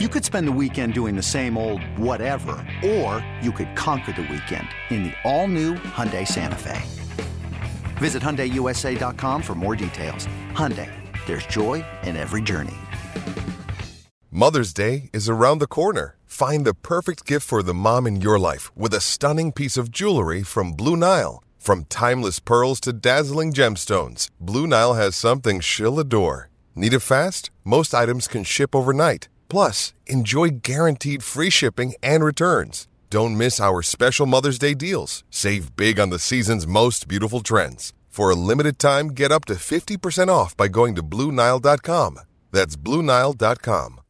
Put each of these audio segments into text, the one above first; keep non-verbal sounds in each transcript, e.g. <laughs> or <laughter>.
You could spend the weekend doing the same old whatever, or you could conquer the weekend in the all-new Hyundai Santa Fe. Visit HyundaiUSA.com for more details. Hyundai, there's joy in every journey. Mother's Day is around the corner. Find the perfect gift for the mom in your life with a stunning piece of jewelry from Blue Nile. From timeless pearls to dazzling gemstones, Blue Nile has something she'll adore. Need it fast? Most items can ship overnight. Plus, enjoy guaranteed free shipping and returns. Don't miss our special Mother's Day deals. Save big on the season's most beautiful trends. For a limited time, get up to 50% off by going to Bluenile.com. That's Bluenile.com.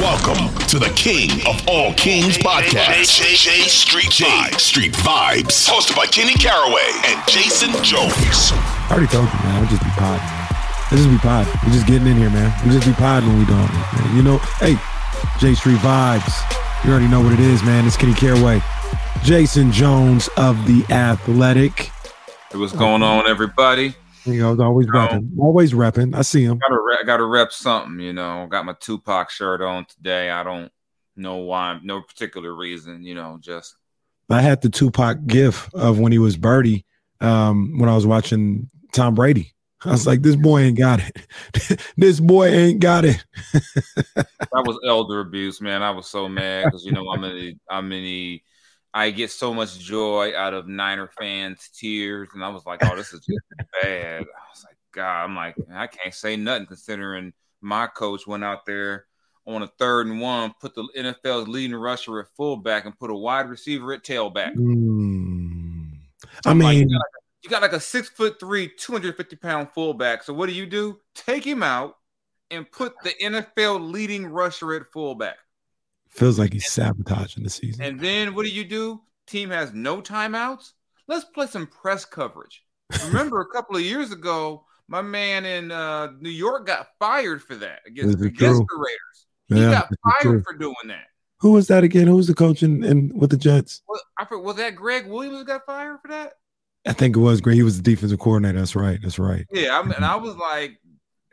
Welcome to the King of All Kings podcast. J, Street Vibes. Street Vibes. Hosted by Kenny Caraway and Jason Jones. I already told you, man. We just be podding. This just be podding. We just getting in here, man. We just be podding when we doing it, man. You know, hey, J Street Vibes. You already know what it is, man. It's Kenny Caraway. Jason Jones of The Athletic. Hey, what's going on, everybody? You know, always You know, repping. Always repping. I see him. Gotta rep, gotta rep something, you know. Got my Tupac shirt on today. I don't know why, no particular reason, you know. Just I had the Tupac gif of when he was Birdie um, when I was watching Tom Brady. I was like, this boy ain't got it. <laughs> this boy ain't got it. that was elder abuse, man. I was so mad because you know I'm in I'm in the, I get so much joy out of Niner fans' tears, and I was like, oh, this is just bad. I was like, God, I'm like, I can't say nothing considering my coach went out there on a third and one, put the NFL's leading rusher at fullback, and put a wide receiver at tailback. Mm. I mean, like you got like a six foot three, 250 pound fullback. So what do you do? Take him out and put the NFL leading rusher at fullback. feels like he's sabotaging the season. And then what do you do? Team has no timeouts. Let's play some press coverage. Remember a <laughs> couple of years ago, my man in uh, New York got fired for that against, the Raiders. He Yeah, got fired for doing that. Who was that again? Who was the coach in, in with the Jets? I was that Gregg Williams got fired for that? I think it was great. He was the defensive coordinator. That's right. That's right. Yeah, I mean, and I was like,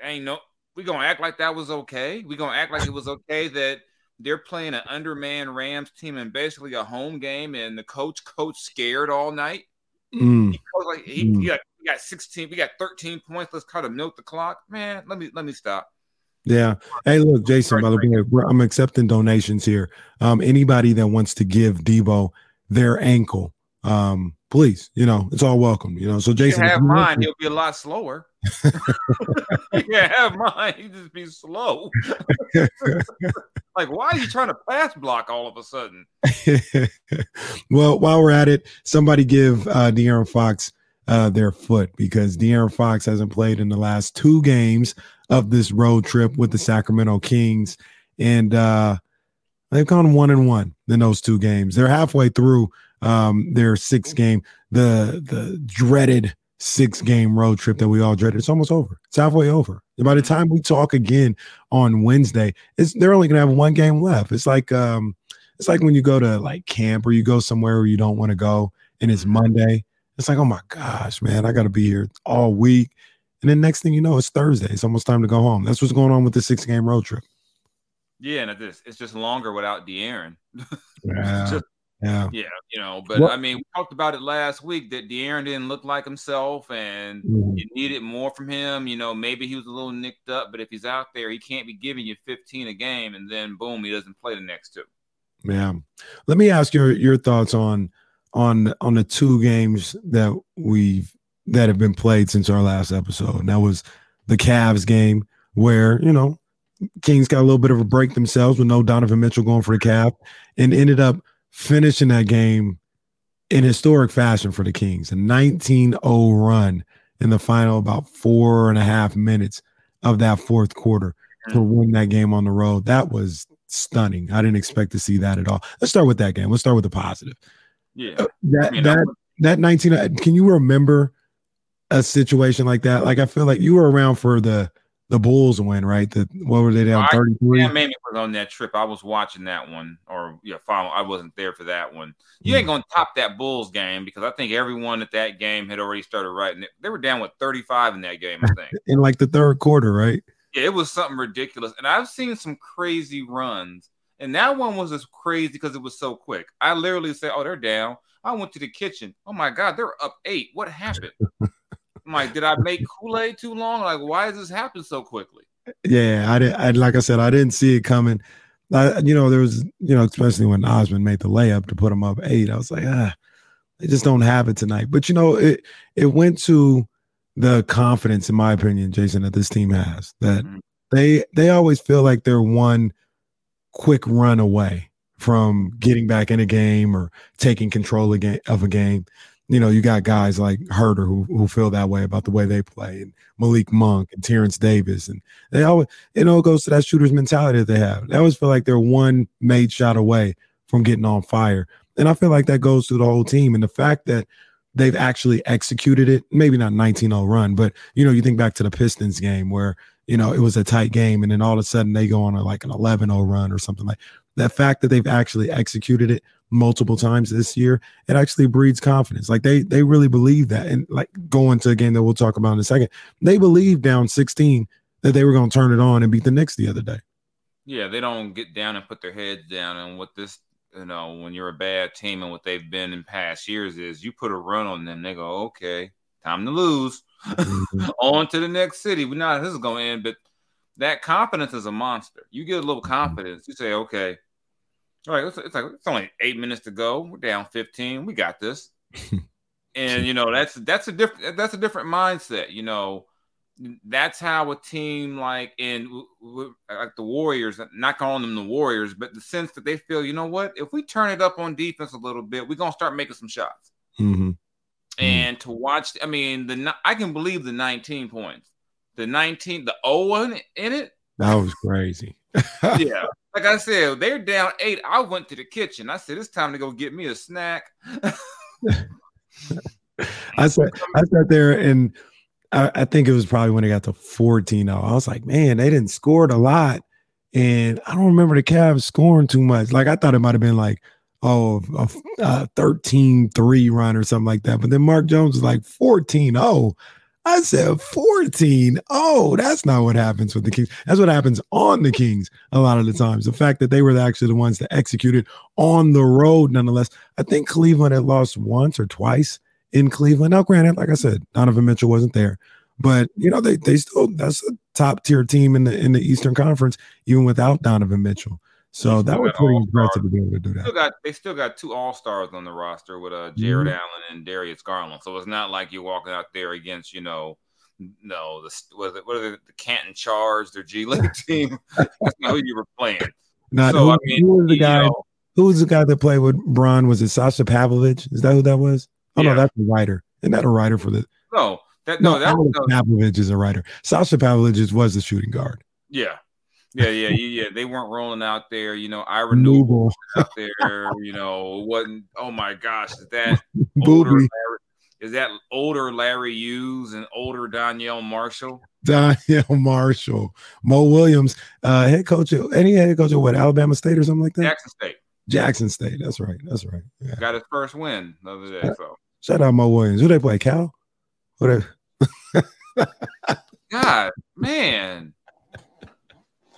ain't no, we gonna act like that was okay. We gonna act like it was okay that they're playing an undermanned Rams team and basically a home game, and the coach coach scared all night. Mm. He like, he, Mm. he got, we got 16, we got 13 points. Let's try to milk the clock. Man, let me let me stop. Yeah. Hey, look, Jason. By the way, I'm accepting donations here. Um, anybody that wants to give Debo their ankle, um, please, you know, it's all welcome. You know, so Jason, have mine, he'll be a lot slower. <laughs> you can have mine, he just be slow. <laughs> like, why are you trying to pass block all of a sudden? <laughs> well, while we're at it, somebody give uh, De'Aaron Fox uh, their foot because De'Aaron Fox hasn't played in the last two games of this road trip with the Sacramento Kings, and uh, they've gone one and one in those two games. They're halfway through um, their six game, the the dreaded six game road trip that we all dreaded. It's almost over. It's halfway over. And by the time we talk again on Wednesday, it's they're only gonna have one game left. It's like um, it's like when you go to like camp or you go somewhere where you don't want to go and it's Monday. It's like, oh my gosh, man, I got to be here all week. And then next thing you know, it's Thursday. It's almost time to go home. That's what's going on with the six game road trip. Yeah, and it's it's just longer without De'Aaron. <laughs> Yeah. Just- Yeah. yeah, you know, but Well- I mean, we talked about it last week that De'Aaron didn't look like himself and Mhm. you needed more from him. You know, maybe he was a little nicked up, but if he's out there, he can't be giving you 15 a game and then boom, he doesn't play the next two. Yeah. Let me ask your your thoughts on on on the two games that we've that have been played since our last episode. And that was the Cavs game where, you know, Kings got a little bit of a break themselves with no Donovan Mitchell going for the Cav and ended up finishing that game in historic fashion for the Kings. A 19-0 run in the final about four and a half minutes of that fourth quarter to win that game on the road. That was stunning. I didn't expect to see that at all. Let's start with that game. Let's start with the positive. Yeah. Uh, That I mean, that that 19 uh, can you remember a situation like that? Like I feel like you were around for the the Bulls win, right? The what were they down I- 33? Yeah, maybe was on that trip. I was watching that one, or yeah, follow. I wasn't there for that one. You hmm. ain't gonna top that Bulls game because I think everyone at that game had already started writing it. They were down with 35 in that game, I <laughs> think. in like the third quarter, right? Yeah, it was something ridiculous. And I've seen some crazy runs. And that one was just crazy because it was so quick. I literally said, Oh, they're down. I went to the kitchen. Oh my God, they're up eight. What happened? <laughs> I'm like, did I make Kool-Aid too long? Like, why does this happen so quickly? Yeah, I did. I, like I said, I didn't see it coming. I, you know, there was, you know, especially when Osman made the layup to put him up eight. I was like, ah, they just don't have it tonight. But you know, it it went to the confidence, in my opinion, Jason, that this team has. That mm-hmm. they they always feel like they're one quick run away from getting back in a game or taking control of a game you know, you got guys like Huerter who who feel that way about the way they play, and Malik Monk and Terrence Davis, and they always it all goes to that shooter's mentality that they have. They always feel like they're one made shot away from getting on fire, and I feel like that goes to the whole team. And the fact that they've actually executed it, maybe not 19-0 run, but you know, you think back to the Pistons game where you know it was a tight game, and then all of a sudden they go on a, like an 11-0 run or something like that. Fact that they've actually executed it multiple times this year, it actually breeds confidence. Like they they really believe that. And like going to a game that we'll talk about in a second, they believe down 16 that they were going to turn it on and beat the Knicks the other day. Yeah, they don't get down and put their heads down. And what this, you know, when you're a bad team and what they've been in past years is you put a run on them, they go, okay, time to lose. Mm-hmm. <laughs> on to the next city. We're not, this is going to end, but that confidence is a monster. You get a little mm-hmm. confidence, you say, okay, all right, it's, it's like it's only eight minutes to go. We're down 15. We got this. <laughs> and you know, that's that's a different that's a different mindset. You know, that's how a team like in like the Warriors, not calling them the Warriors, but the sense that they feel, you know what, if we turn it up on defense a little bit, we're gonna start making some shots. Mm-hmm. And to watch, I mean, the I can believe the 19 points, the 19, the O in it. That was crazy. <laughs> yeah, like I said, they're down eight. I went to the kitchen. I said, it's time to go get me a snack. <laughs> I sat, I sat there and I, I, think it was probably when they got to 14 I was like, man, they didn't score a lot. And I don't remember the Cavs scoring too much. Like I thought it might have been like, oh, a, a uh, 13 3 run or something like that. But then Mark Jones was like 14 0. I said 14. Oh, that's not what happens with the Kings. That's what happens on the Kings a lot of the times. The fact that they were actually the ones that executed on the road, nonetheless. I think Cleveland had lost once or twice in Cleveland. Now, granted, like I said, Donovan Mitchell wasn't there, but you know, they they still that's a top tier team in the in the Eastern Conference, even without Donovan Mitchell. So that was pretty impressive to be able to do that. Still got, they still got two All Stars on the roster with uh, Jarrett mm-hmm. Allen and Darius Garland. So it's not like you're walking out there against you know, no the what are, what are the, the Canton Charge, their G League <laughs> team. That's not who you were playing. <laughs> Not so, who, I mean, who was the guy? Know, who was the guy that played with Bron? Was it Sasha Pavlovich? Is that who that was? Oh yeah. no, that's a writer. Isn't that a writer for the? No, that no, no that was Pavlovich is a writer. Sasha Pavlovich was the shooting guard. Yeah, yeah, yeah, yeah, They weren't rolling out there. You know, Ira Newble <laughs> out there. You know, wasn't. Oh my gosh, is that <laughs> older? Larry, is that older Larry Hughes and older Donyell Marshall? Donyell Marshall, Mo Williams, uh, head coach. Of, any head coach of what? Alabama State or something like that. Jackson State. Jackson State. That's right. That's right. Yeah. Got his first win the other day. So shout out Mo Williams. Who they play? Cal. Who they? God, man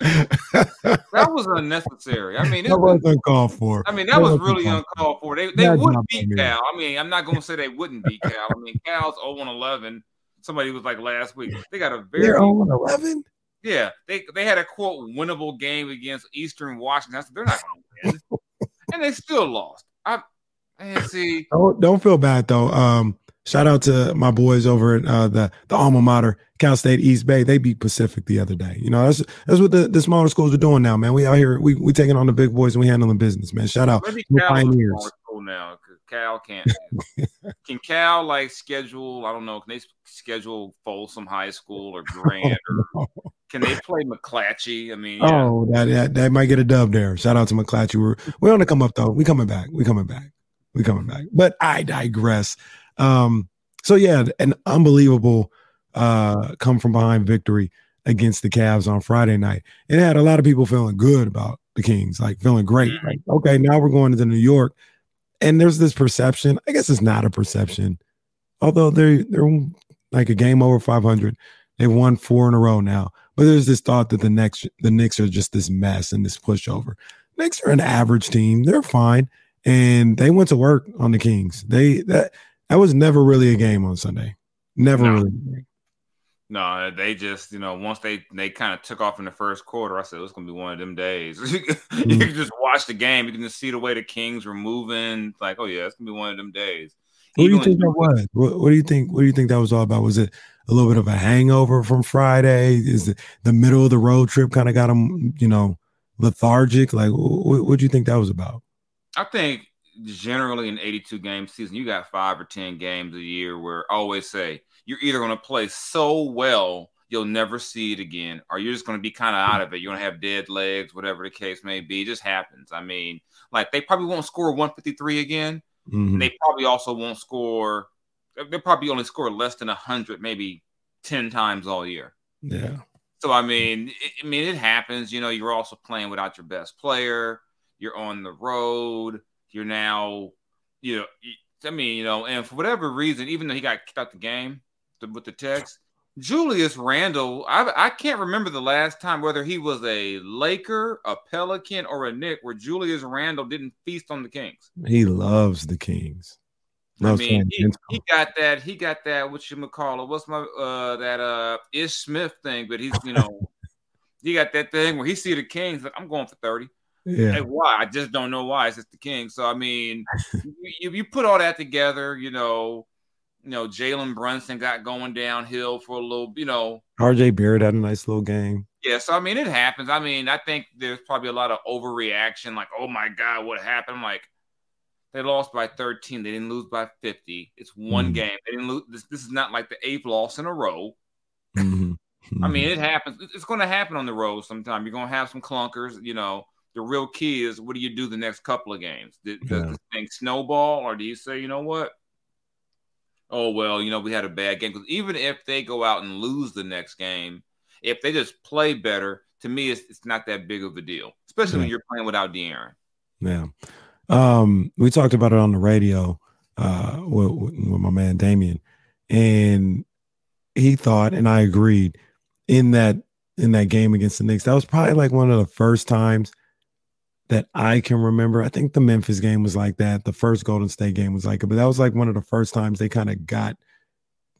<laughs> that was unnecessary. I mean, that was uncalled for. I mean, that, that was, was really uncalled for. They they would beat Cal. I mean, I'm not going to say they wouldn't beat Cal. I mean, Cal's 0 11. Somebody was like last week. They got a very They're 0 11. Yeah, they they had a quote winnable game against Eastern Washington. Said, They're not going to win, and they still lost. I and see. Don't, don't feel bad though. Um, Shout out to my boys over at uh, the the alma mater, Cal State East Bay. They beat Pacific the other day. You know, that's that's what the, the smaller schools are doing now, man. We out here, we we taking on the big boys and we handling business, man. Shout out Maybe Cal pioneers. Now, Cal can't. <laughs> can Cal like schedule? I don't know. Can they schedule Folsom High School or Grant or? <laughs> Can they play McClatchy? I mean, yeah. oh, that, that that might get a dub there. Shout out to McClatchy. We're we're on to come up though. We coming back. We coming back. We coming back. But I digress. Um, so yeah, an unbelievable uh, come from behind victory against the Cavs on Friday night. It had a lot of people feeling good about the Kings, like feeling great. Mm-hmm. Like, okay, now we're going to New York. And there's this perception. I guess it's not a perception, although they're they're like a game over 500. They've won four in a row now. But there's this thought that the next the Knicks are just this mess and this pushover. Knicks are an average team. They're fine. And they went to work on the Kings. They that that was never really a game on Sunday. Never no. really. No, they just you know once they they kind of took off in the first quarter, I said it's gonna be one of them days. <laughs> you mm-hmm. can just watch the game, you can just see the way the Kings were moving. Like, oh yeah, it's gonna be one of them days. What Even do you think that was? What, what, do you think? What do you think that was all about? Was it a little bit of a hangover from Friday? Is it the middle of the road trip kind of got them, you know, lethargic? Like, what do you think that was about? I think generally in 82 game season, you got five or 10 games a year where I always say you're either going to play so well you'll never see it again, or you're just going to be kind of out of it. You're going to have dead legs, whatever the case may be. It just happens. I mean, like they probably won't score 153 again. Mm-hmm. They probably also won't score. They'll probably only score less than 100, maybe 10 times all year. Yeah. So I mean, it, I mean, it happens. You know, you're also playing without your best player. You're on the road. You're now, you know, I mean, you know, and for whatever reason, even though he got kicked out the game with the text, Julius Randle, I, I can't remember the last time whether he was a Laker, a Pelican, or a Knick where Julius Randle didn't feast on the Kings. He loves the Kings. I mean, he, he, got that. He got that. What you call it? What's my uh that uh Ish Smith thing? But he's you know <laughs> he got that thing where he see the Kings like I'm going for thirty. Yeah. Like, why? I just don't know why. It's just the King. So I mean, <laughs> you, you put all that together, you know, you know, Jalen Brunson got going downhill for a little, you know. RJ Barrett had a nice little game. Yeah, so I mean, it happens. I mean, I think there's probably a lot of overreaction, like, oh my God, what happened? Like, they lost by 13. They didn't lose by 50. It's one mm game. They didn't lose. This, this is not like the eighth loss in a row. Mm-hmm. I mean, it happens. It's going to happen on the road sometime. You're going to have some clunkers, you know the real key is what do you do the next couple of games? Does, yeah. this thing snowball, or do you say, you know what? Oh well, you know we had a bad game. Because even if they go out and lose the next game, if they just play better, to me, it's, it's not that big of a deal. Especially yeah. when you're playing without De'Aaron. Yeah, um, we talked about it on the radio uh, with, with my man Damien, and he thought, and I agreed, in that in that game against the Knicks, that was probably like one of the first times that I can remember. I think the Memphis game was like that. The first Golden State game was like it, but that was like one of the first times they kind of got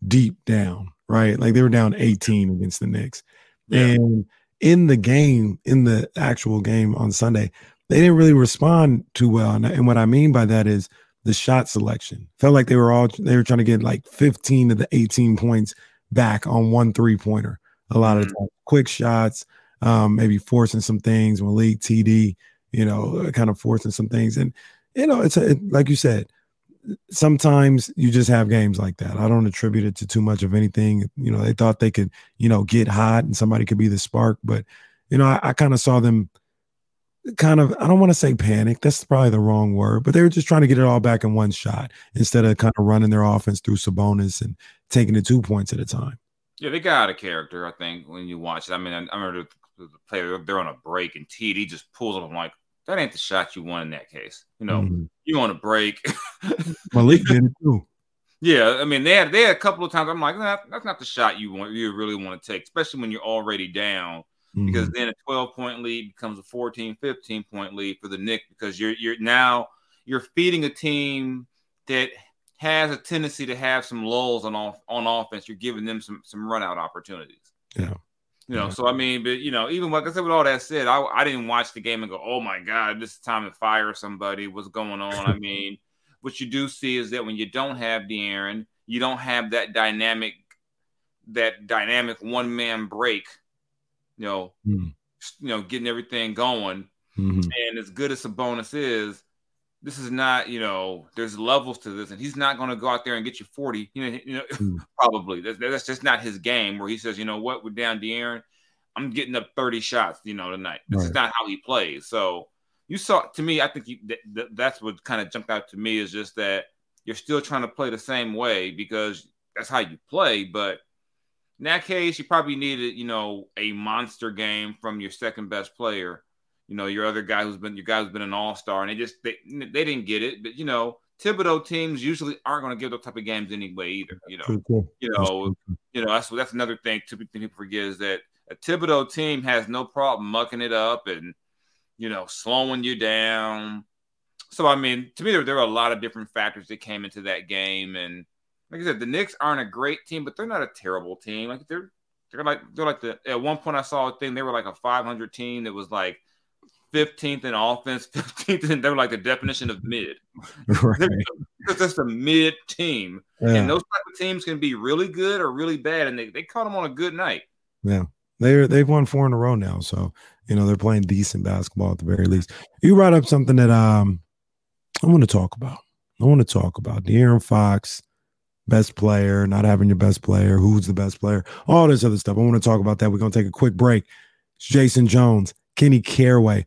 deep down, right? Like they were down 18 against the Knicks. Yeah. And in the game, in the actual game on Sunday, they didn't really respond too well. And, and what I mean by that is the shot selection. Felt like they were all they were trying to get like 15 of the 18 points back on one three pointer. A lot of mm-hmm. times, quick shots, um, maybe forcing some things. Malik TD you know, uh, kind of forcing some things. And, you know, it's a, it, like you said, sometimes you just have games like that. I don't attribute it to too much of anything. You know, they thought they could, you know, get hot and somebody could be the spark. But, you know, I, I kind of saw them kind of, I don't want to say panic. That's probably the wrong word, but they were just trying to get it all back in one shot instead of kind of running their offense through Sabonis and taking it two points at a time. Yeah, they got a character, I think, when you watch it. I mean, I, I remember the player they're on a break and TD just pulls up. I'm like, that ain't the shot you want in that case. You know, mm-hmm. you want a break. <laughs> Malik did it too. Yeah, I mean they had they had a couple of times. I'm like, nah, that's not the shot you want. You really want to take, especially when you're already down. Mm-hmm. Because then a 12 point lead becomes a 14, 15 point lead for the Knicks because you're you're now you're feeding a team that has a tendency to have some lulls on off on offense. You're giving them some some run out opportunities. Yeah. You know, so I mean, but you know, even like I said, with all that said, I, I didn't watch the game and go, oh my God, this is time to fire somebody. What's going on? I <laughs> mean, what you do see is that when you don't have De'Aaron, you don't have that dynamic, that dynamic one man break, you know, mm. you know, getting everything going. Mm-hmm. And as good as Sabonis is, this is not, you know, there's levels to this, and he's not going to go out there and get you 40. You know, <laughs> you know mm. probably that's, that's just not his game. Where he says, you know what, we're down De'Aaron, I'm getting up 30 shots, you know, tonight. This right. is not how he plays. So you saw, to me, I think you, that, that's what kind of jumped out to me is just that you're still trying to play the same way because that's how you play. But in that case, you probably needed, you know, a monster game from your second best player you know, your other guy who's been your guy who's been an all star, and they just they, they didn't get it. But you know, Thibodeau teams usually aren't going to give those type of games anyway either. You know, cool. you know, you know that's that's another thing. People forget is that a Thibodeau team has no problem mucking it up and you know slowing you down. So I mean, to me, there, there are a lot of different factors that came into that game, and like I said, the Knicks aren't a great team, but they're not a terrible team. Like they're they're like they're like the at one point I saw a thing they were like a 500 team that was like 15th in offense, <laughs> 15th, and they were like the definition of mid. <laughs> Right. That's a mid team. Yeah. And those type of teams can be really good or really bad, and they, they caught them on a good night. Yeah. They're they've won four in a row now. So, you know, they're playing decent basketball at the very least. You brought up something that um I want to talk about. I want to talk about De'Aaron Fox, best player, not having your best player, who's the best player, all this other stuff. I want to talk about that. We're gonna take a quick break. It's Jason Jones, Kenny Caraway,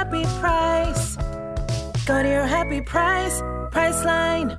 happy price. Go to your happy price, Priceline.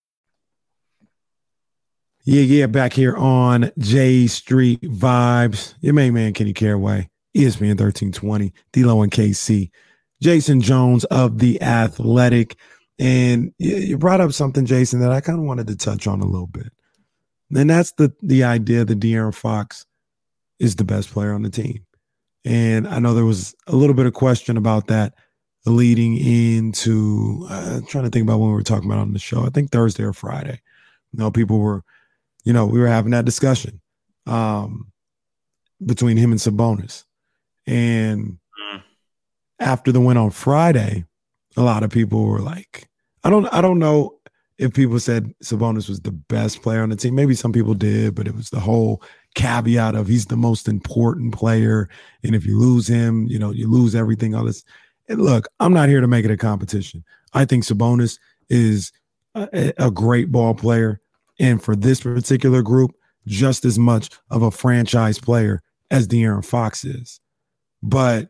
Yeah, yeah, back here on J Street Vibes. Your main man, Kenny Caraway, ESPN 1320, D-Lo and KC, Jason Jones of The Athletic. And you brought up something, Jason, that I kind of wanted to touch on a little bit. And that's the the idea that De'Aaron Fox is the best player on the team. And I know there was a little bit of question about that leading into uh, trying to think about when we were talking about on the show. I think Thursday or Friday. You know, people were – you know, we were having that discussion um, between him and Sabonis. And mm. after the win on Friday, a lot of people were like, I don't I don't know if people said Sabonis was the best player on the team. Maybe some people did, but it was the whole caveat of he's the most important player. And if you lose him, you know, you lose everything, all this. And look, I'm not here to make it a competition. I think Sabonis is a, a great ball player and for this particular group, just as much of a franchise player as De'Aaron Fox is. But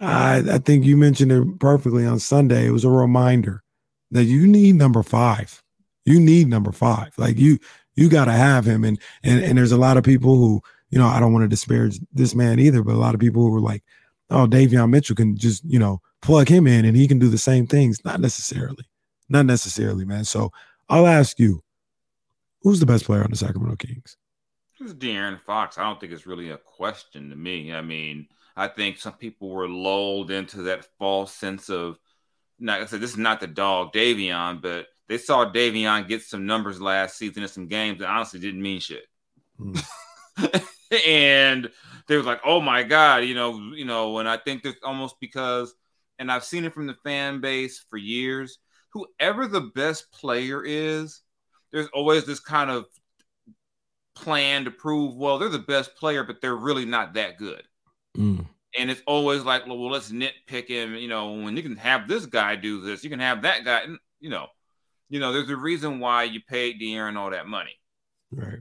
I, I think you mentioned it perfectly on Sunday. It was a reminder that you need number five. You need number five. Like you, you got to have him. And and and there's a lot of people who, you know, I don't want to disparage this man either, but a lot of people who were like, "Oh, Davion Mitchell can just, you know, plug him in and he can do the same things." Not necessarily, not necessarily, man. So I'll ask you, Who's the best player on the Sacramento Kings? It's De'Aaron Fox. I don't think it's really a question to me. I mean, I think some people were lulled into that false sense of, like I said, this is not the dog Davion, but they saw Davion get some numbers last season in some games that honestly didn't mean shit. Mm. <laughs> and they were like, "Oh my god," you know, you know, and I think that's almost because, and I've seen it from the fan base for years. Whoever the best player is, there's always this kind of plan to prove, well, they're the best player, but they're really not that good. Mm. And it's always like, well, well, let's nitpick him. You know, when you can have this guy do this, you can have that guy. And, you know, you know, there's a reason why you paid De'Aaron all that money. Right.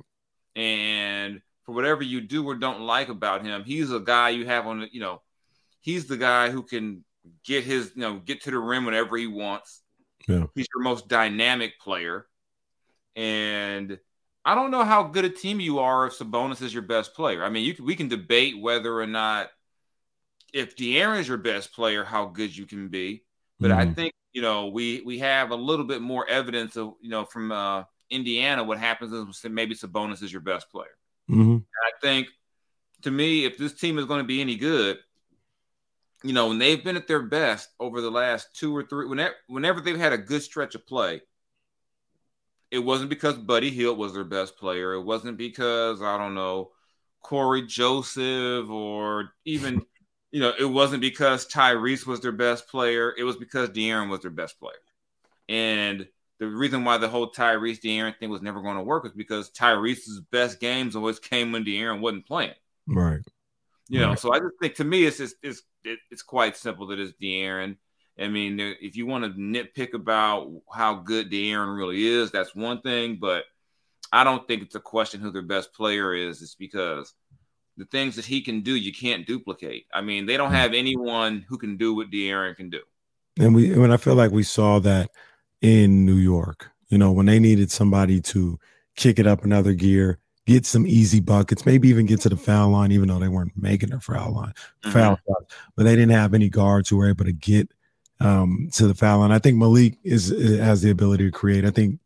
And for whatever you do or don't like about him, he's a guy you have on the, you know, he's the guy who can get his, you know, get to the rim whenever he wants. Yeah. He's your most dynamic player. And I don't know how good a team you are if Sabonis is your best player. I mean, can, we can debate whether or not if De'Aaron is your best player, how good you can be. But mm-hmm. I think you know we we have a little bit more evidence of you know from uh, Indiana what happens is maybe Sabonis is your best player. Mm-hmm. I think to me, if this team is going to be any good, you know, when they've been at their best over the last two or three, whenever whenever they've had a good stretch of play, it wasn't because Buddy Hield was their best player. It wasn't because I don't know Corey Joseph or even <laughs> you know, it wasn't because Tyrese was their best player. It was because De'Aaron was their best player. And the reason why the whole Tyrese De'Aaron thing was never going to work was because Tyrese's best games always came when De'Aaron wasn't playing. Right. You know, so I just think to me it's just it's it's quite simple that it's De'Aaron. I mean, if you want to nitpick about how good De'Aaron really is, that's one thing. But I don't think it's a question who their best player is. It's because the things that he can do, you can't duplicate. I mean, they don't have anyone who can do what De'Aaron can do. And we, when I feel like we saw that in New York, you know, when they needed somebody to kick it up another gear, get some easy buckets, maybe even get to the foul line, even though they weren't making their foul line, mm-hmm. foul shots, but they didn't have any guards who were able to get um, to the foul line. I think Malik is has the ability to create. I think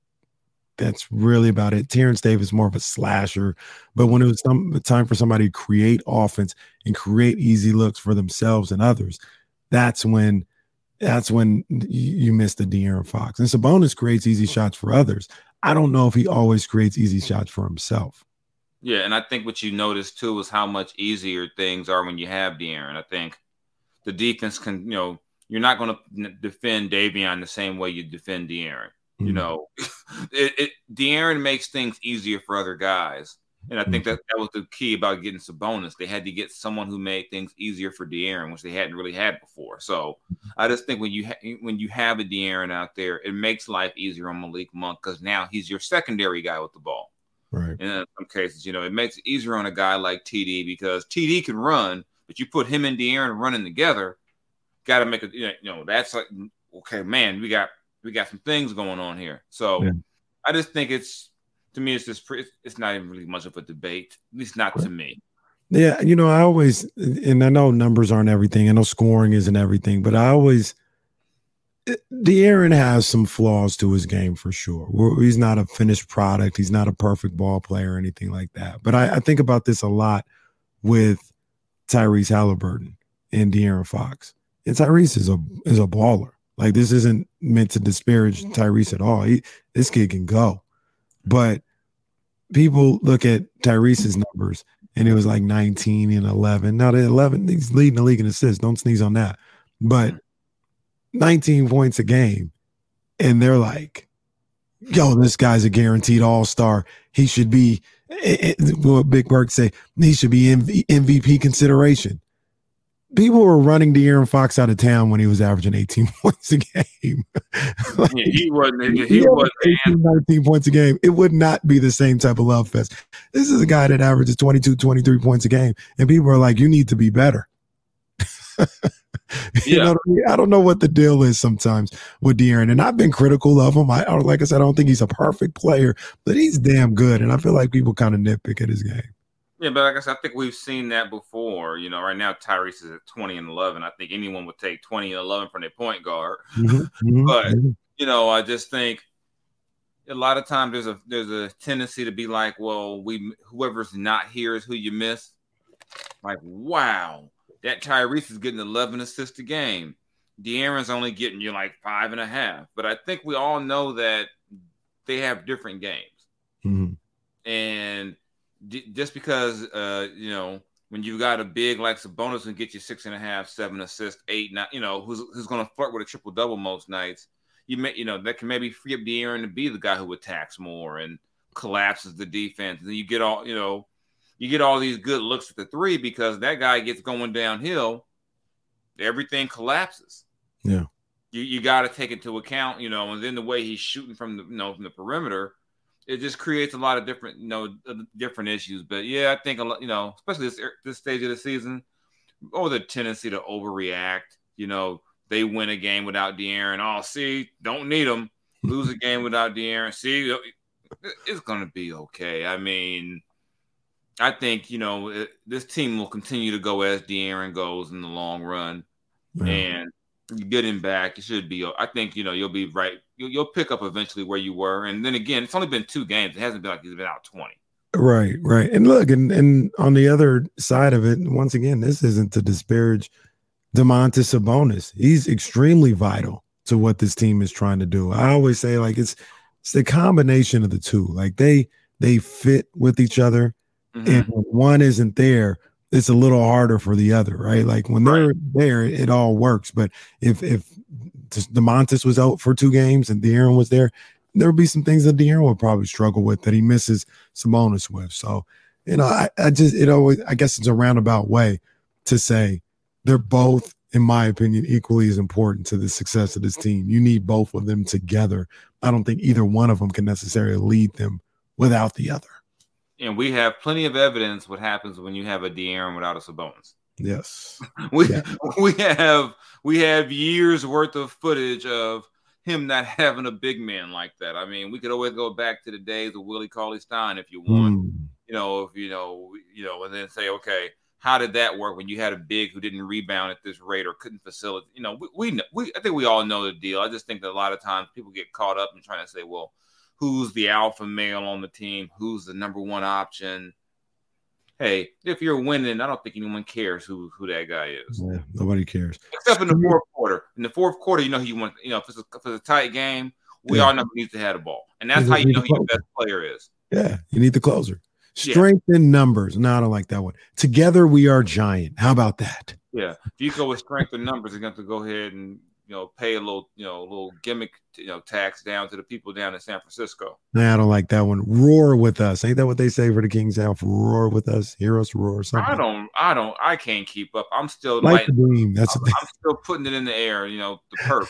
that's really about it. Terrence Davis more of a slasher, but when it was some time for somebody to create offense and create easy looks for themselves and others, that's when that's when you miss the De'Aaron Fox. And Sabonis creates easy shots for others. I don't know if he always creates easy shots for himself. Yeah, and I think what you notice too is how much easier things are when you have De'Aaron. I think the defense can, you know, you're not going to defend Davion the same way you defend De'Aaron. Mm-hmm. You know, <laughs> it, it De'Aaron makes things easier for other guys. And I think mm-hmm. that that was the key about getting Sabonis. They had to get someone who made things easier for De'Aaron, which they hadn't really had before. So I just think when you ha- when you have a De'Aaron out there, it makes life easier on Malik Monk because now he's your secondary guy with the ball. Right. And in some cases, you know, it makes it easier on a guy like TD because TD can run, but you put him and De'Aaron running together, got to make it. You know, that's like okay, man, we got we got some things going on here. So yeah. I just think it's to me, it's just it's not even really much of a debate, at least not to me. Yeah, you know, I always and I know numbers aren't everything. I know scoring isn't everything, but I always eh, De'Aaron has some flaws to his game for sure. He's not a finished product. He's not a perfect ball player or anything like that. But I, I think about this a lot with Tyrese Halliburton and De'Aaron Fox. And Tyrese is a is a baller. Like this isn't meant to disparage Tyrese at all. He, this kid can go. But people look at Tyrese's numbers and it was like 19 and 11. Now the 11, he's leading the league in assists. Don't sneeze on that. But 19 points a game. And they're like, yo, this guy's a guaranteed all star. He should be, eh, eh, what Big Burke say, he should be MVP consideration people were running De'Aaron Fox out of town when he was averaging 18 <laughs> points a game. <laughs> like, yeah, he wasn't. He, he was 18, 19 points a game. It would not be the same type of love fest. This is a guy that averages 22, 23 points a game, and people are like, "You need to be better." <laughs> you yeah. know I, mean? I, don't know what the deal is sometimes with De'Aaron, and I've been critical of him. I like I said, I don't think he's a perfect player, but he's damn good, and I feel like people kind of nitpick at his game. Yeah, but like I said, I think we've seen that before. You know, right now Tyrese is at 20 and 11. I think anyone would take 20 and 11 from their point guard. Mm-hmm. mm-hmm. but you know, I just think a lot of times there's a there's a tendency to be like, well, we whoever's not here is who you miss. Like, wow, that Tyrese is getting 11 assists a game. De'Aaron's only getting you like five and a half. But I think we all know that they have different games. Mm-hmm. And just because uh, you know when you've got a big like Sabonis and get you six and a half, seven assists, eight, nine, you know, who's who's going to flirt with a triple double most nights. You may, you know, that can maybe free up the De'Aaron to be the guy who attacks more and collapses the defense. And then you get all, you know, you get all these good looks at the three because that guy gets going downhill, everything collapses. Yeah. You you got to take into account, you know, and then the way he's shooting from the you know from the perimeter it just creates a lot of different, you know, uh, different issues. But yeah, I think a lot, you know, especially this this stage of the season, or the tendency to overreact. You know, they win a game without De'Aaron. Oh, see, don't need them. Lose a game without De'Aaron. See, it's gonna be okay. I mean, I think you know it, this team will continue to go as De'Aaron goes in the long run, and you get him back, it should be. I think you know you'll be right. You'll, you'll, pick up eventually where you were, and then again, it's only been two games. It hasn't been like he's been out twenty. Right, right, and look, and and on the other side of it, once again, this isn't to disparage Domantas Sabonis. He's extremely vital to what this team is trying to do. I always say like it's it's the combination of the two. Like they they fit with each other, mm-hmm. and when one isn't there, it's a little harder for the other, right? Like when they're there, it all works. But if if Domantas was out for two games and De'Aaron was there, there would be some things that De'Aaron would probably struggle with that he misses Sabonis with. So, you know, I, I just it always I guess it's a roundabout way to say they're both, in my opinion, equally as important to the success of this team. You need both of them together. I don't think either one of them can necessarily lead them without the other. And we have plenty of evidence what happens when you have a De'Aaron without a Sabonis. Yes. <laughs> we Yeah. we have we have years worth of footage of him not <laughs> having a big man like that. I mean, we could always go back to the days of Willie Cauley Stein if you want. Hmm. You know, if you know, you know, and then say, okay, how did that work when you had a big who didn't rebound at this rate or couldn't facilitate? You know, we, we know, we I think we all know the deal. I just think that a lot of times people get caught up in trying to say, well, who's the alpha male on the team? Who's the number one option? Hey, if you're winning, I don't think anyone cares who who that guy is. Yeah, nobody cares. Except in the fourth quarter. In the fourth quarter, you know who you want. You know, if it's a, if it's a tight game, we Yeah. all know who needs to have the ball, and that's how you know who your best player is. Yeah, you need the closer. Yeah. Strength in numbers. No, I don't like that one. Together we are giant. How about that? Yeah, if you go with strength of numbers, you're going have to go ahead and you know pay a little you know a little gimmick you know tax down to the people down in San Francisco. Nah, I don't like that one. Roar with us. Ain't that what they say for the Kings Alpha? Roar with us. Hear us roar. Something. I don't, I don't, I can't keep up. I'm still like the dream. That's I'm, thing. I'm still putting it in the air. You know, the perp.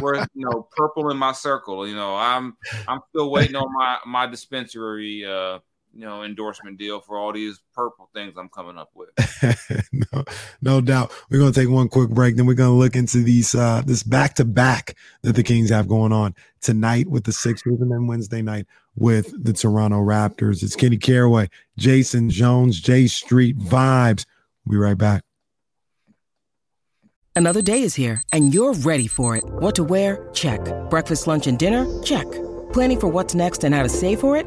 Where you know purple in my circle. You know, I'm I'm still waiting on my my dispensary uh you know endorsement deal for all these purple things I'm coming up with. <laughs> no, no doubt. We're gonna take one quick break, then we're gonna look into these uh this back to back that the Kings have going on tonight with the Sixers and then Wednesday night with the Toronto Raptors. It's Kenny Caraway, Jason Jones, J Street Vibes. We'll be right back. Another day is here, and you're ready for it. What to wear? Check. Breakfast, lunch, and dinner? Check. Planning for what's next and how to save for it?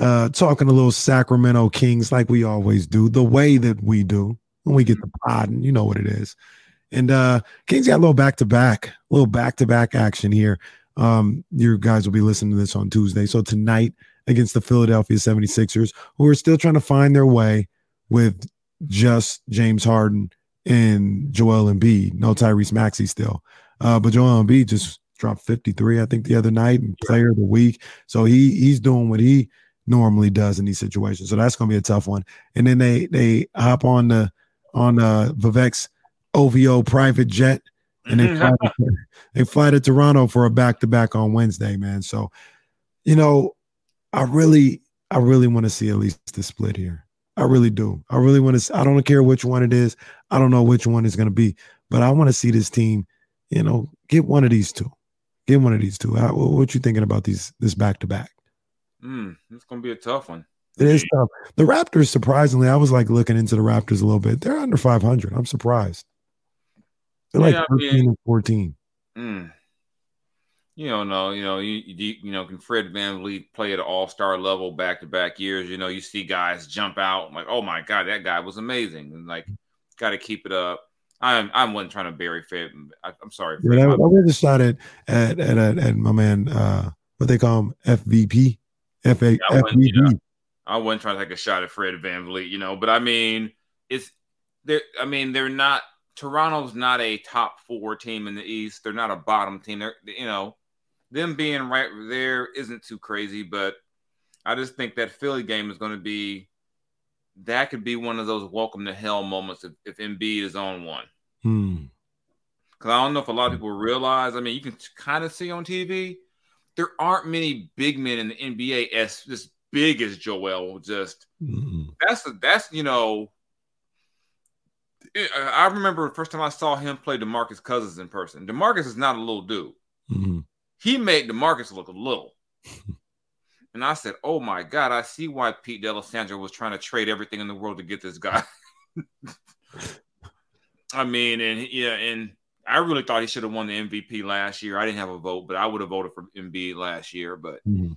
uh, talking a little Sacramento Kings like we always do, the way that we do when we get the pod, and you know what it is. And uh Kings got a little back to back, a little back to back action here. Um, you guys will be listening to this on Tuesday. So tonight against the Philadelphia 76ers, who are still trying to find their way with just James Harden and Joel Embiid. No Tyrese Maxey still. Uh, but Joel Embiid just dropped 53, I think, the other night, and player of the week. So he he's doing what he normally does in these situations. So that's gonna be a tough one. And then they they hop on the on uh Vivek's OVO private jet and they fly to, <laughs> they fly to Toronto for a back to back on Wednesday, man. So, you know, I really, I really want to see at least the split here. I really do. I really want to. I don't care which one it is. I don't know which one is going to be, but I want to see this team. You know, get one of these two. Get one of these two. How, what you thinking about these this back to back? Mm, it's gonna be a tough one. It is tough. The Raptors, surprisingly, I was like looking into the Raptors a little bit. They're under 500. I'm surprised. They're like Yeah, I 13 mean- and 14. Mm. You don't know, you know, you you, you know, can Fred VanVleet play at an all star level back to back years? You know, you see guys jump out like, oh my god, that guy was amazing, and like, got to keep it up. I'm I wasn't trying to bury Fred. I, I'm sorry, Yeah, Fred. I, My- I really shot at at, at at at my man, uh, what they call him, FVP, FA, I wouldn't, you know, I wasn't trying to take a shot at Fred VanVleet, you know, but I mean, it's they're I mean, they're not Toronto's not a top four team in the East. They're not a bottom team. They're you know, them being right there isn't too crazy, but I just think that Philly game is going to be that could be one of those welcome to hell moments if, if Embiid is on one. Hmm. Because I don't know if a lot of people realize. I mean, you can kind of see on TV there aren't many big men in the NBA as as big as Joel. Just Mm-mm. that's that's you know. it- I remember the first time I saw him play Demarcus Cousins in person. Demarcus is not a little dude. Mhm. He made Demarcus look a little. <laughs> And I said, "Oh my God! I see why Pete D'Alessandro was trying to trade everything in the world to get this guy." <laughs> I mean, and yeah, and I really thought he should have won the MVP last year. I didn't have a vote, but I would have voted for Embiid last year. But Mhm.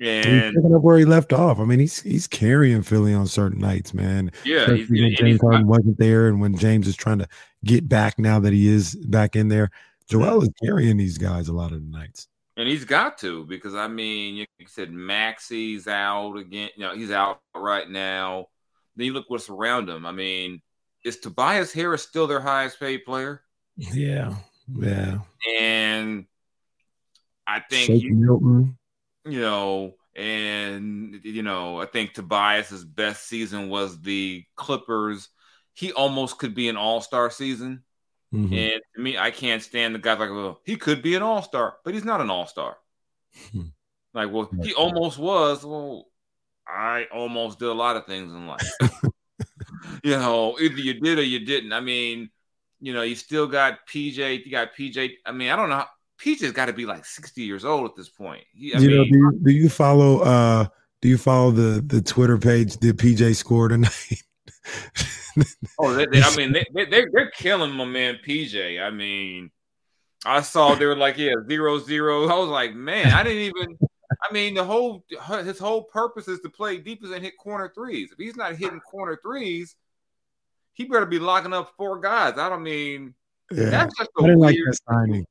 and picking up where he left off. I mean, he's he's carrying Philly on certain nights, man. yeah, he's, when and James Harden wasn't there, and when James is trying to get back now that he is back in there, Joel is carrying these guys a lot of the nights. And he's got to because I mean, you said Maxey's out again. You know, he's out right now. Then you look what's around him. I mean, is Tobias Harris still their highest paid player? Yeah, yeah. And I think Shake you, Milton. you know, and you know, I think Tobias's best season was the Clippers. He almost could be an All Star season. Mhm. And to me, I can't stand the guy like, well, he could be an all star, but he's not an all star. Hmm. like, well, he almost was. Well, I almost did a lot of things in life. <laughs> you know, either you did or you didn't. I mean, you know, you still got PJ. You got PJ. I mean, I don't know. How, PJ's got to be like 60 years old at this point. He, you know, do you, do you follow? uh Do you follow the the Twitter page? Did PJ score tonight? <laughs> Oh, they, they, I mean, they, they, they're, they're killing my man PJ. I mean, I saw they were like, yeah, zero zero. I was like, man, I didn't even. I mean, the whole his whole purpose is to play deepest and hit corner threes. If he's not hitting corner threes, he better be locking up four guys. I don't mean yeah, that's just I a didn't like that signing.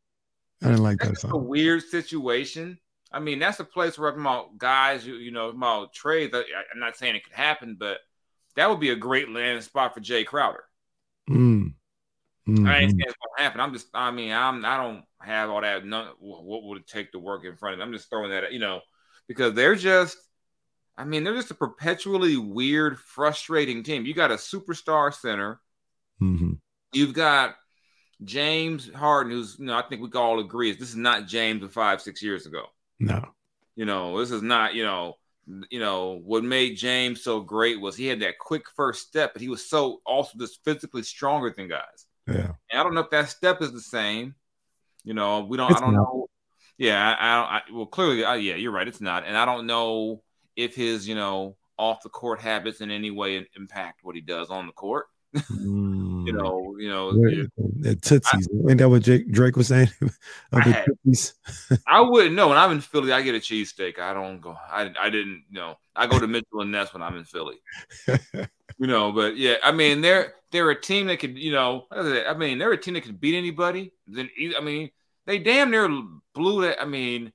I didn't like that that's just a weird situation. I mean, that's a place where I'm about guys, you, you know, about trades. I, I'm not saying it could happen, but that would be a great landing spot for Jae Crowder. Mm. I ain't Mhm. saying it's gonna happen. I'm just, I mean, I'm, I don't have all that. None, what would it take to work in front of them? I'm just throwing that, at, you know, because they're just, I mean, they're just a perpetually weird, frustrating team. You got a superstar center. Mhm. You've got James Harden, who's, you know, I think we can all agree is this is not James of five, six years ago. No. You know, this is not, you know, you know, what made James so great was he had that quick first step, but he was so also just physically stronger than guys. Yeah. And I don't know if that step is the same. You know, we don't. It's I don't not. know. Yeah, I, I. I, well, clearly, uh, yeah, you're right. It's not, and I don't know if his, you know, off the court habits in any way impact what he does on the court. Mm. You know, you know, Tootsie's. Ain't that what Jake, Drake was saying? <laughs> I had- <laughs> I wouldn't know. When I'm in Philly, I get a cheesesteak. I don't go. I I didn't you know. I go to Mitchell and Ness when I'm in Philly. <laughs> You know, but yeah, I mean, they're they're a team that could, you know, I mean, they're a team that could beat anybody. Then I mean, they damn near blew that. I mean,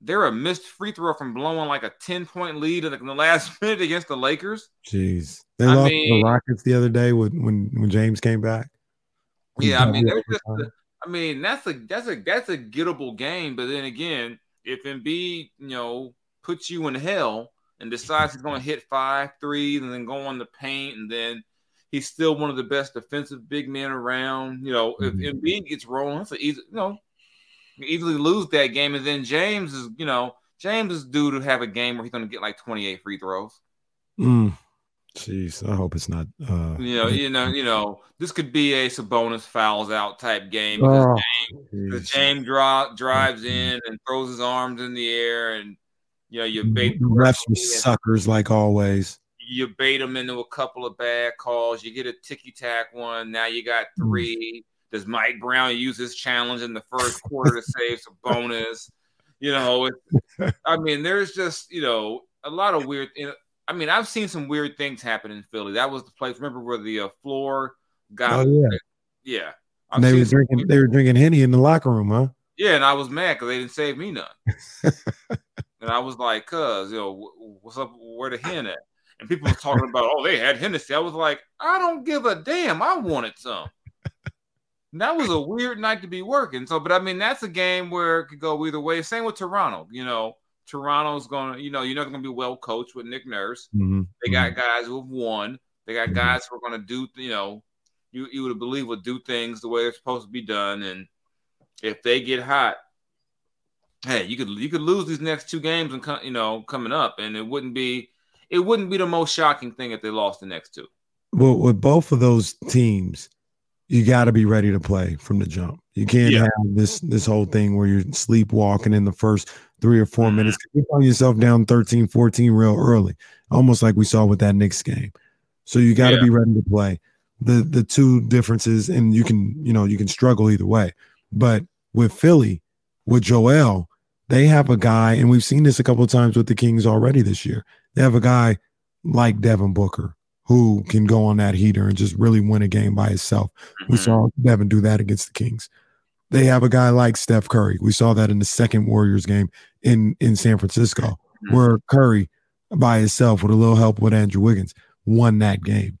they're a missed free throw from blowing like a ten point lead in the, in the last <laughs> minute against the Lakers. Jeez. They I lost mean- the Rockets the other day when when, when James came back. Yeah, I mean, they're just. overtime. I mean, that's a that's a that's a gettable game. But then again, if Embiid, you know, puts you in hell and decides he's going to hit five threes and then go on the paint, and then he's still one of the best defensive big men around. You know, if Mhm. Embiid gets rolling, it's a easy, you know, you easily lose that game. And then James is, you know, James is due to have a game where he's going to get like 28 free throws. Mm. Jeez, I hope it's not. Uh, You know, you know, you know, this could be a Sabonis fouls out type game. oh, The. James draw, drives in and throws his arms in the air, and you know you bait The refs were suckers like always. you bait them into a couple of bad calls. You get a ticky tack one. Now you got Mm. Does Mike Brown use his challenge in the first quarter to save Sabonis? You know, it, I mean, there's just you know a lot of weird. You know, I mean, I've seen some weird things happen in Philly. That was the place. Remember where the uh, floor got? Oh yeah, yeah. I've they were drinking. weird- They were drinking henny in the locker room, huh? Yeah, and I was mad because they didn't save me none. <laughs> and I was like, "Cuz, you know, wh- what's up? Where the hen at?" And people were talking about, "Oh, they had Hennessy." I was like, "I don't give a damn. I wanted some." That was a weird night to be working. So, but I mean, that's a game where it could go either way. Same with Toronto. You know, Toronto's going to, you know, you're not going to be well coached with Nick Nurse. Mm-hmm. They got guys who have won. They got guys who are going to do, you know, you you would believe would do things the way they're supposed to be done. And if they get hot, hey, you could you could lose these next two games and you know coming up, and it wouldn't be it wouldn't be the most shocking thing if they lost the next two. Well, with both of those teams, you got to be ready to play from the jump. You can't Yeah. have this this whole thing where you're sleepwalking in the first three or 4 Mhm. minutes. You find yourself down 13, 14 real early, almost like we saw with that Knicks game. So you got to Yeah. be ready to play. the the two differences, and you can you know you can struggle either way. But with Philly, with Joel, they have a guy, and we've seen this a couple of times with the Kings already this year. They have a guy like Devin Booker who can go on that heater and just really win a game by himself. We Mhm. saw Devin do that against the Kings. They have a guy like Steph Curry. We saw that in the second Warriors game in in San Francisco, Mhm. where Curry by himself with a little help with Andrew Wiggins won that game.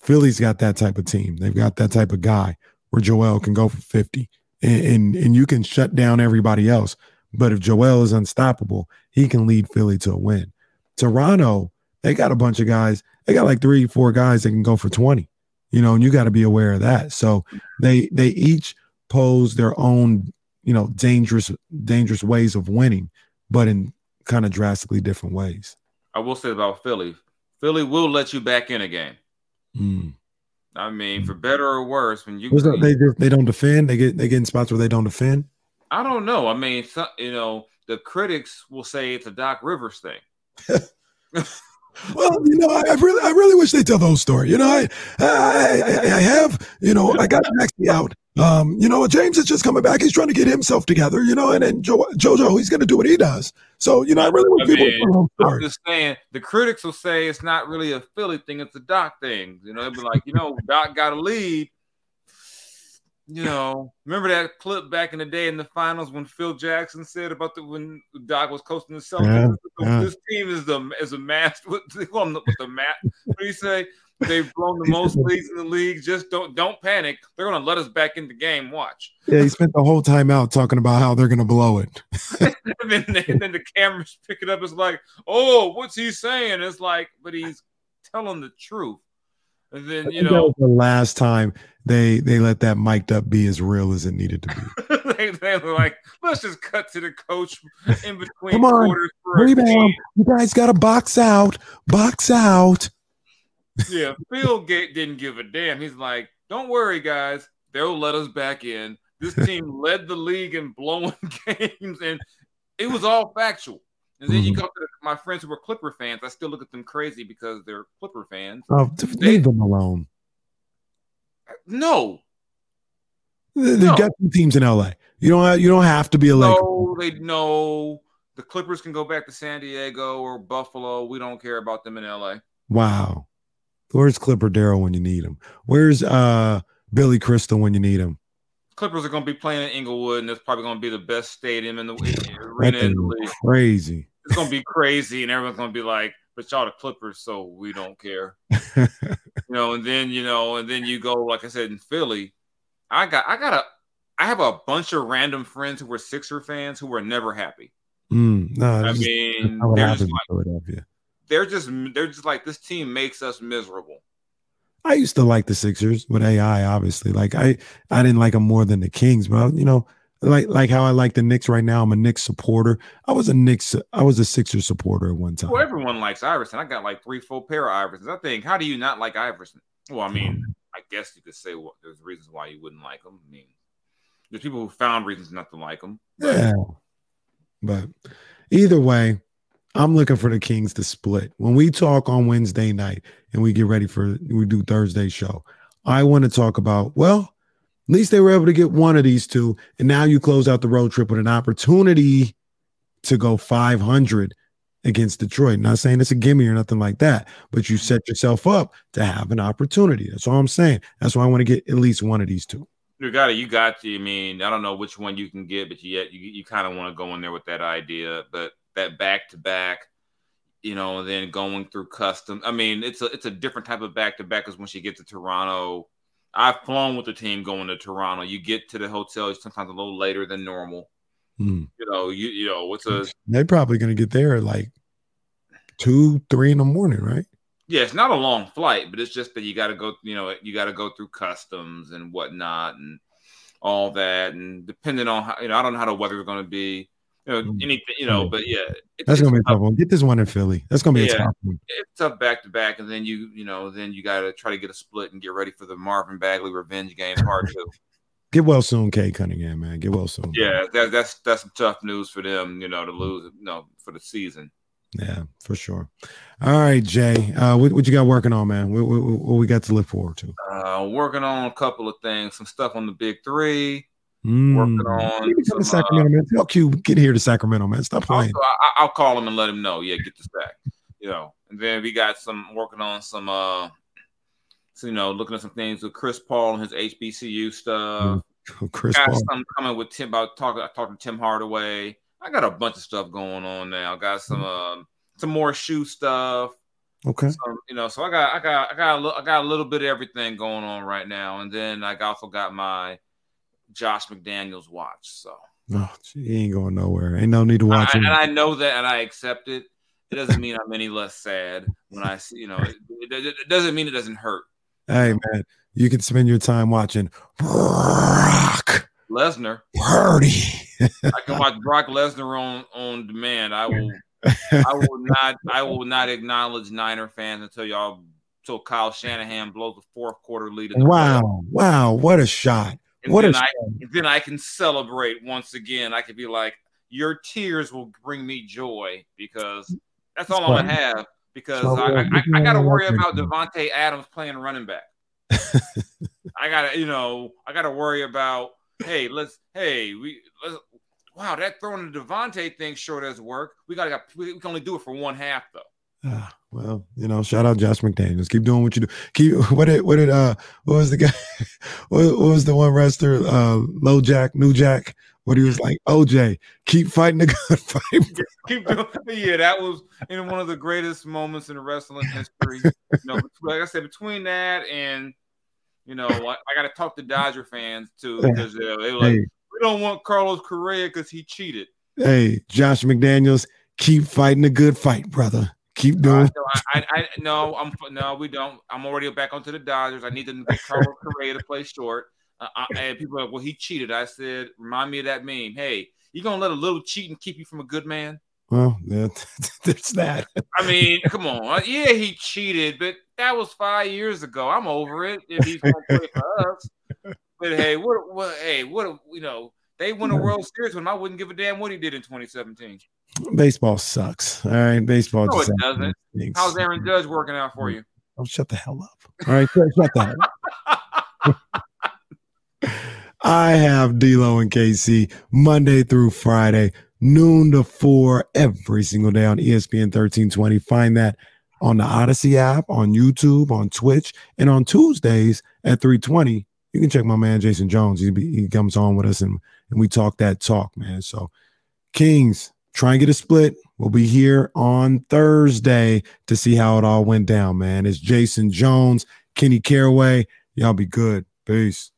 Philly's got that type of team. They've got that type of guy where Joel can go for 50 and, and, and you can shut down everybody else. But if Joel is unstoppable, he can lead Philly to a win. Toronto, they got a bunch of guys. They got like three, four guys that can go for 20. You know, and you got to be aware of that. So they they each pose their own, you know, dangerous, dangerous ways of winning, but in kind of drastically different ways. I will say about Philly. Philly will let you back in a game. Mm. I mean, for better or worse, when you that? They just they don't defend. They get they get in spots where they don't defend. I don't know. I mean, so, you know, the critics will say it's a Doc Rivers thing. <laughs> Well, you know, I, I really I really wish they tell the whole story. You know, I I I, I have you know I got Maxey out. Um, you know, James is just coming back. He's trying to get himself together. You know, and then jo- JoJo, he's going to do what he does. So you know, I really I people mean, would tell the whole I'm just saying, the critics will say it's not really a Philly thing; it's a Doc thing. You know, they'll be like, you know, Doc got a lead. You know, remember that clip back in the day in the finals when Phil Jackson said about the when Doc was coaching the Celtics. Yeah, yeah. This team is the is a match <laughs> with, they call them the- with the mat. What do you say? They've blown the <laughs> most leads in the league. Just don't don't panic. They're gonna let us back in the game. Watch. Yeah, he spent the whole time out talking about how they're going to blow it. <laughs> and then, and then the cameras pick it up. It's like, oh, what's he saying? It's like, but he's telling the truth. And then you know, the last time they they let that mic'd up be as real as it needed to be. <laughs> they, they were like, let's just cut to the coach in between Come on, quarters Rebound! You guys got to box out, box out. Yeah, Phil Gate didn't give a damn. He's like, don't worry, guys, they'll let us back in. This <laughs> team led the league in blowing <laughs> games, and it was all factual. And then you Mhm. go to my friends who were Clipper fans. I still look at them crazy because they're Clipper fans. Oh, t- leave them alone. No, They they No. got some teams in LA. You don't have, you don't have to be a Laker. no, they know the Clippers can go back to San Diego or Buffalo. We don't care about them in LA. Wow. Where's Clipper Darrell when you need him? Where's uh Billy Crystal when you need him? Clippers are going to be playing in Inglewood, and it's probably going to be the best stadium in the That arena in the league. crazy. It's going to be <laughs> crazy, and everyone's going to be like, "But y'all the Clippers, so we don't care." <laughs> you know, and then you know, and then you go, like I said, in Philly. I got, I got a, I have a bunch of random friends who were Sixer fans who were never happy. Mm, no, I mean, they're just like, they're just, they're just like this team makes us miserable. I used to like the Sixers with AI, obviously. Like I, I didn't like them more than the Kings, but I, you know, like like how I like the Knicks right now. I'm a Knicks supporter. I was a Knicks, I was a Sixers supporter at one time. Well, everyone likes Iverson. I got like three full pair of Iversons. I think, how do you not like Iverson? Well, I mean, mm-hmm. I guess you could say well, there's reasons why you wouldn't like him. I mean, there's people who found reasons not to like him. Yeah. But either way, I'm looking for the Kings to split. When we talk on Wednesday night and we get ready for we do Thursday show, I want to talk about, well, at least they were able to get one of these two. And now you close out the road trip with an opportunity to go 500 against Detroit. Not saying it's a gimme or nothing like that, but you set yourself up to have an opportunity. That's all I'm saying. That's why I want to get at least one of these two. You got it. You got to. I mean, I don't know which one you can get, but yet you, you kind of want to go in there with that idea. But that back to back, you know, and then going through custom. I mean, it's a it's a different type of back to back because once you get to Toronto, I've flown with the team going to Toronto. You get to the hotel sometimes a little later than normal. Hmm. You know, you you know, what's a They're probably going to get there like two, three in the morning, right? yeah, it's not a long flight, but it's just that you got to go, you know, you got to go through customs and whatnot and all that, and depending on how, you know, I don't know how the weather's going to be, you know, Mm. anything, you know, but yeah, it's, That's to be a tough, one. Get this one in Philly. That's to be Yeah. a tough one. it's tough back to back, and then you, you know, then you got to try to get a split and get ready for the Marvin Bagley revenge game Hard two. <laughs> Get well soon, Cade Cunningham, man. Get well soon. yeah, that, that's that's some tough news for them, you know, to lose, you know, for the season. Yeah, for sure. All right, Jay. Uh, what, what you got working on, man? What, what, what we got to look forward to? Uh, working on a couple of things, some stuff on the big three. Mm. Working on Maybe come to some, uh, Sacramento, man. Tell Q get here to Sacramento, man. Stop playing. Also, I, I'll call him and let him know. Yeah, get the sack. You know, and then we got some working on some. uh so, you know, looking at some things with Chris Paul and his HBCU stuff. Oh, Chris got Paul. something coming with Tim about talking. I talked to Tim Hardaway. I got a bunch of stuff going on now. I got some um some more shoe stuff. Okay. Some, you know, so I got I got I got a little, I got a little bit of everything going on right now. And then I also got my Josh McDaniels watch. So No, he ain't going nowhere. Ain't no need to watch I, and I know that, and I accept it. It doesn't mean I'm any less sad when I see. You know, it, it, it doesn't mean it doesn't hurt. Hey, man, you can spend your time watching Brock Lesnar. Purdy. I can watch Brock Lesnar on on demand. I will. I will not. I will not acknowledge Niner fans until y'all. Until Kyle Shanahan blows the fourth quarter lead. In the playoffs. wow, wow, what a shot! And What then I, then I can celebrate once again. I could be like, your tears will bring me joy because that's all I'm gonna have. Because So, I, uh, I, I got to worry about Davante Adams playing running back. <laughs> I gotta, you know, I gotta worry about. Hey, let's. Hey, we. Let's, wow, that throwing the Davante thing sure does work. We gotta. We can only do it for one half though. Ah, well, you know, shout out Josh McDaniels. Keep doing what you do. Keep <laughs> what did what did uh what was the guy <laughs> what, what was the one wrestler uh low jack new jack what he was like OJ keep fighting the <laughs> good fight. Keep doing, yeah, that was in one of the greatest moments in wrestling history. You know, like I said, between that and you know, I, I got to talk to Dodger fans too because they were like, Hey. we don't want Carlos Correa because he cheated. Hey, Josh McDaniels, keep fighting the good fight, brother. Keep I, doing. I, I, no, I'm no, we don't. I'm already back onto the Dodgers. I need to get Carlos <laughs> Correa to play short. Uh, I, and people are like, well, he cheated. I said, remind me of that meme. Hey, you gonna let a little cheating keep you from a good man? Well, that, <laughs> there's that. I mean, come on. Uh, Yeah, he cheated, but that was five years ago. I'm over it. If he's gonna play for us, but hey, what? What? Hey, what? You know, they won a <laughs> World Series him. I wouldn't give a damn what he did in 2017. Baseball sucks. All right, baseball. No, it doesn't. How's Aaron Judge working out for you? Oh, shut the hell up. All right, shut the hell up. <laughs> I have D'Lo and KC Monday through Friday, noon to four every single day on ESPN 1320. Find that on the Odyssey app, on YouTube, on Twitch, and on Tuesdays at 320. You can check my man Jason Jones. He, be, he comes on with us and, and we talk that talk, man. So, Kings, try and get a split. We'll be here on Thursday to see how it all went down, man. It's Jason Jones, Kenny Caraway. Y'all be good. Peace.